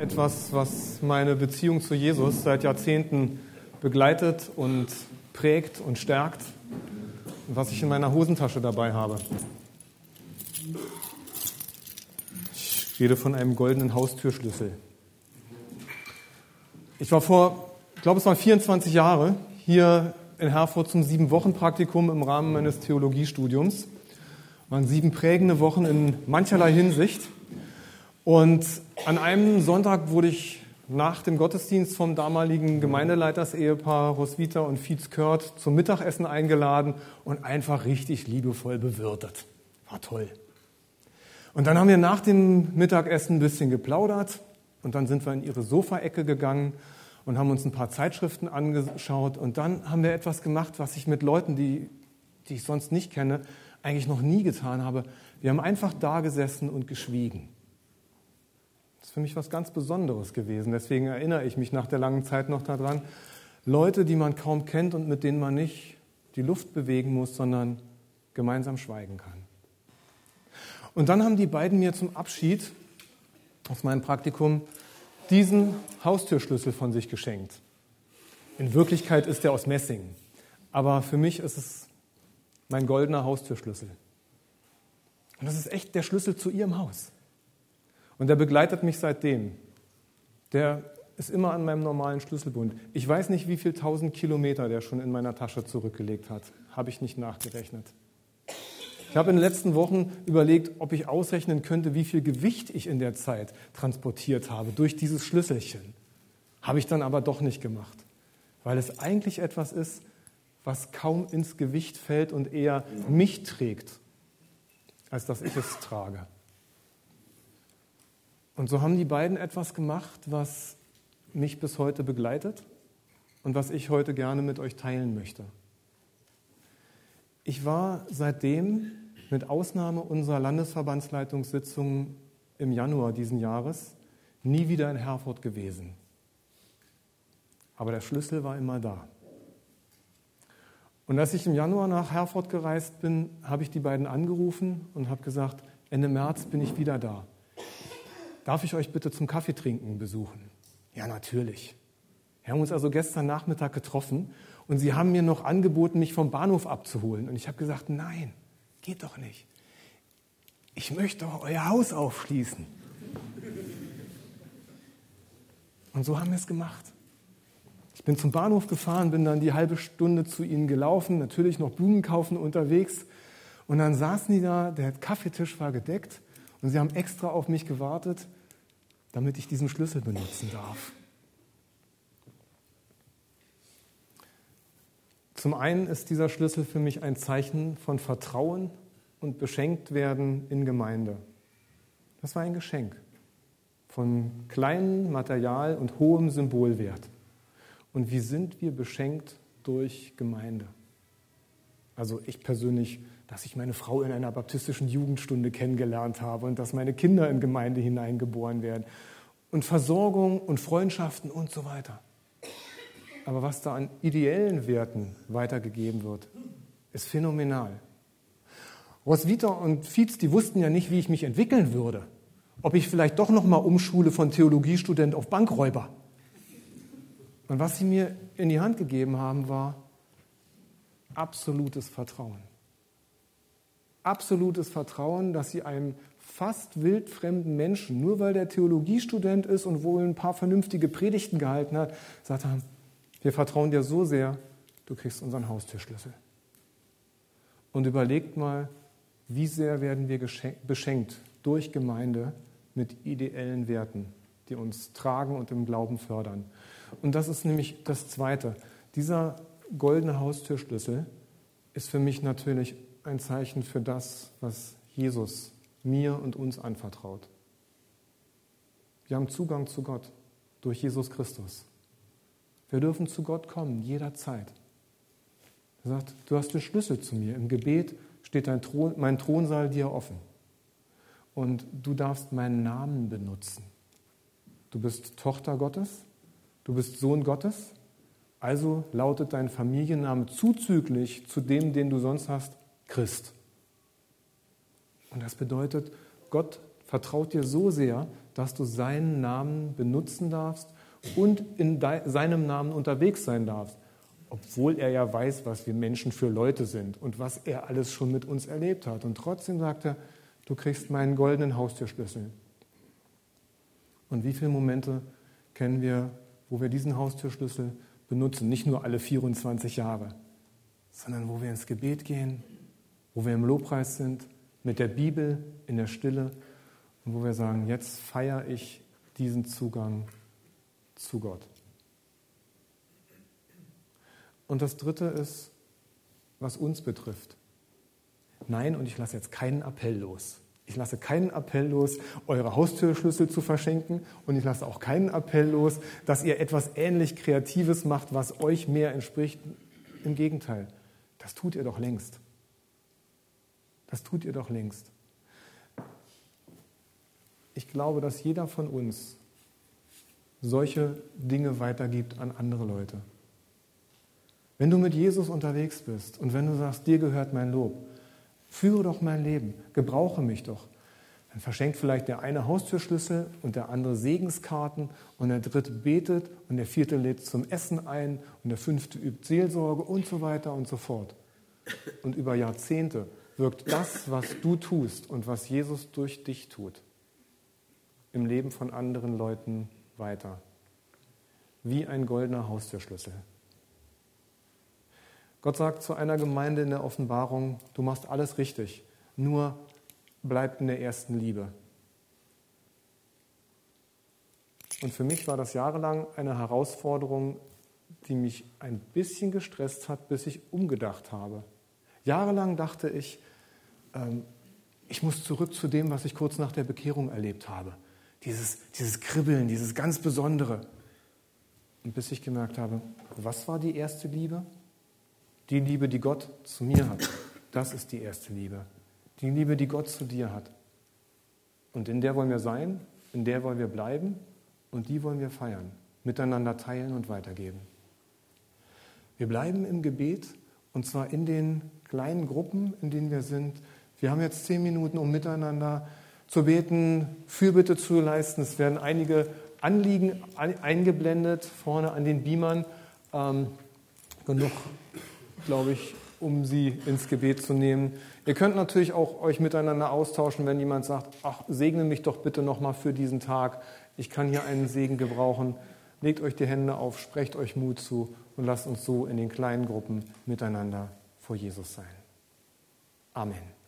etwas, was meine Beziehung zu Jesus seit Jahrzehnten begleitet und prägt und stärkt, was ich in meiner Hosentasche dabei habe. Ich rede von einem goldenen Haustürschlüssel. Ich war vor, ich glaube es waren 24 Jahre, hier in Herford zum Sieben-Wochen-Praktikum im Rahmen meines Theologiestudiums. Waren sieben prägende Wochen in mancherlei Hinsicht. Und an einem Sonntag wurde ich nach dem Gottesdienst vom damaligen Gemeindeleiters-Ehepaar Roswitha und Fietz Kurt zum Mittagessen eingeladen und einfach richtig liebevoll bewirtet. War toll. Und dann haben wir nach dem Mittagessen ein bisschen geplaudert und dann sind wir in ihre Sofaecke gegangen und haben uns ein paar Zeitschriften angeschaut und dann haben wir etwas gemacht, was ich mit Leuten, die, die ich sonst nicht kenne, eigentlich noch nie getan habe. Wir haben einfach da gesessen und geschwiegen. Das ist für mich was ganz Besonderes gewesen. Deswegen erinnere ich mich nach der langen Zeit noch daran. Leute, die man kaum kennt und mit denen man nicht die Luft bewegen muss, sondern gemeinsam schweigen kann. Und dann haben die beiden mir zum Abschied aus meinem Praktikum diesen Haustürschlüssel von sich geschenkt. In Wirklichkeit ist er aus Messing, aber für mich ist es mein goldener Haustürschlüssel. Und das ist echt der Schlüssel zu ihrem Haus. Und der begleitet mich seitdem. Der ist immer an meinem normalen Schlüsselbund. Ich weiß nicht, wie viele tausend Kilometer der schon in meiner Tasche zurückgelegt hat. Habe ich nicht nachgerechnet. Ich habe in den letzten Wochen überlegt, ob ich ausrechnen könnte, wie viel Gewicht ich in der Zeit transportiert habe durch dieses Schlüsselchen. Habe ich dann aber doch nicht gemacht, weil es eigentlich etwas ist, was kaum ins Gewicht fällt und eher mich trägt, als dass ich es trage. Und so haben die beiden etwas gemacht, was mich bis heute begleitet und was ich heute gerne mit euch teilen möchte. Ich war seitdem, mit Ausnahme unserer Landesverbandsleitungssitzung im Januar diesen Jahres, nie wieder in Herford gewesen. Aber der Schlüssel war immer da. Und als ich im Januar nach Herford gereist bin, habe ich die beiden angerufen und habe gesagt, Ende März bin ich wieder da. Darf ich euch bitte zum Kaffeetrinken besuchen? Ja, natürlich. Wir haben uns also gestern Nachmittag getroffen und sie haben mir noch angeboten, mich vom Bahnhof abzuholen. Und ich habe gesagt, nein, geht doch nicht. Ich möchte doch euer Haus aufschließen. Und so haben wir es gemacht. Ich bin zum Bahnhof gefahren, bin dann die halbe Stunde zu ihnen gelaufen, natürlich noch Blumen kaufen unterwegs. Und dann saßen die da, der Kaffeetisch war gedeckt und sie haben extra auf mich gewartet, damit ich diesen Schlüssel benutzen darf. Zum einen ist dieser Schlüssel für mich ein Zeichen von Vertrauen und beschenkt werden in Gemeinde. Das war ein Geschenk von kleinem Material und hohem Symbolwert. Und wie sind wir beschenkt durch Gemeinde? Also ich persönlich dass ich meine Frau in einer baptistischen Jugendstunde kennengelernt habe und dass meine Kinder in Gemeinde hineingeboren werden und Versorgung und Freundschaften und so weiter. Aber was da an ideellen Werten weitergegeben wird, ist phänomenal. Roswitha und Fietz, die wussten ja nicht, wie ich mich entwickeln würde. Ob ich vielleicht doch noch mal umschule von Theologiestudent auf Bankräuber. Und was sie mir in die Hand gegeben haben, war absolutes Vertrauen absolutes Vertrauen, dass sie einem fast wildfremden Menschen, nur weil der Theologiestudent ist und wohl ein paar vernünftige Predigten gehalten hat, sagt haben, wir vertrauen dir so sehr, du kriegst unseren Haustürschlüssel. Und überlegt mal, wie sehr werden wir beschenkt durch Gemeinde mit ideellen Werten, die uns tragen und im Glauben fördern. Und das ist nämlich das Zweite. Dieser goldene Haustürschlüssel ist für mich natürlich ein Zeichen für das, was Jesus mir und uns anvertraut. Wir haben Zugang zu Gott durch Jesus Christus. Wir dürfen zu Gott kommen, jederzeit. Er sagt, du hast den Schlüssel zu mir. Im Gebet steht Thron, mein Thronsaal dir offen. Und du darfst meinen Namen benutzen. Du bist Tochter Gottes, du bist Sohn Gottes, also lautet dein Familienname zuzüglich zu dem, den du sonst hast, Christ. Und das bedeutet, Gott vertraut dir so sehr, dass du seinen Namen benutzen darfst und in seinem Namen unterwegs sein darfst, obwohl er ja weiß, was wir Menschen für Leute sind und was er alles schon mit uns erlebt hat. Und trotzdem sagt er, du kriegst meinen goldenen Haustürschlüssel. Und wie viele Momente kennen wir, wo wir diesen Haustürschlüssel benutzen? Nicht nur alle 24 Jahre, sondern wo wir ins Gebet gehen, wo wir im Lobpreis sind, mit der Bibel in der Stille und wo wir sagen, jetzt feiere ich diesen Zugang zu Gott. Und das Dritte ist, was uns betrifft. Nein, und ich lasse jetzt keinen Appell los. Ich lasse keinen Appell los, eure Haustürschlüssel zu verschenken. Und ich lasse auch keinen Appell los, dass ihr etwas ähnlich Kreatives macht, was euch mehr entspricht. Im Gegenteil, das tut ihr doch längst. Das tut ihr doch längst. Ich glaube, dass jeder von uns solche Dinge weitergibt an andere Leute. Wenn du mit Jesus unterwegs bist und wenn du sagst, dir gehört mein Lob, führe doch mein Leben, gebrauche mich doch. Dann verschenkt vielleicht der eine Haustürschlüssel und der andere Segenskarten und der dritte betet und der vierte lädt zum Essen ein und der fünfte übt Seelsorge und so weiter und so fort. Und über Jahrzehnte wirkt das, was du tust und was Jesus durch dich tut, im Leben von anderen Leuten weiter. Wie ein goldener Haustürschlüssel. Gott sagt zu einer Gemeinde in der Offenbarung, du machst alles richtig, nur bleib in der ersten Liebe. Und für mich war das jahrelang eine Herausforderung, die mich ein bisschen gestresst hat, bis ich umgedacht habe. Jahrelang dachte ich, ähm, ich muss zurück zu dem, was ich kurz nach der Bekehrung erlebt habe. Dieses, dieses Kribbeln, dieses ganz Besondere. Und bis ich gemerkt habe, was war die erste Liebe? Die Liebe, die Gott zu mir hat, das ist die erste Liebe. Die Liebe, die Gott zu dir hat. Und in der wollen wir sein, in der wollen wir bleiben und die wollen wir feiern, miteinander teilen und weitergeben. Wir bleiben im Gebet und zwar in den kleinen Gruppen, in denen wir sind. Wir haben jetzt zehn Minuten, um miteinander zu beten, Fürbitte zu leisten. Es werden einige Anliegen eingeblendet vorne an den Beamern. Ähm, genug glaube ich, um sie ins Gebet zu nehmen. Ihr könnt natürlich auch euch miteinander austauschen, wenn jemand sagt, ach, segne mich doch bitte nochmal für diesen Tag. Ich kann hier einen Segen gebrauchen. Legt euch die Hände auf, sprecht euch Mut zu und lasst uns so in den kleinen Gruppen miteinander vor Jesus sein. Amen.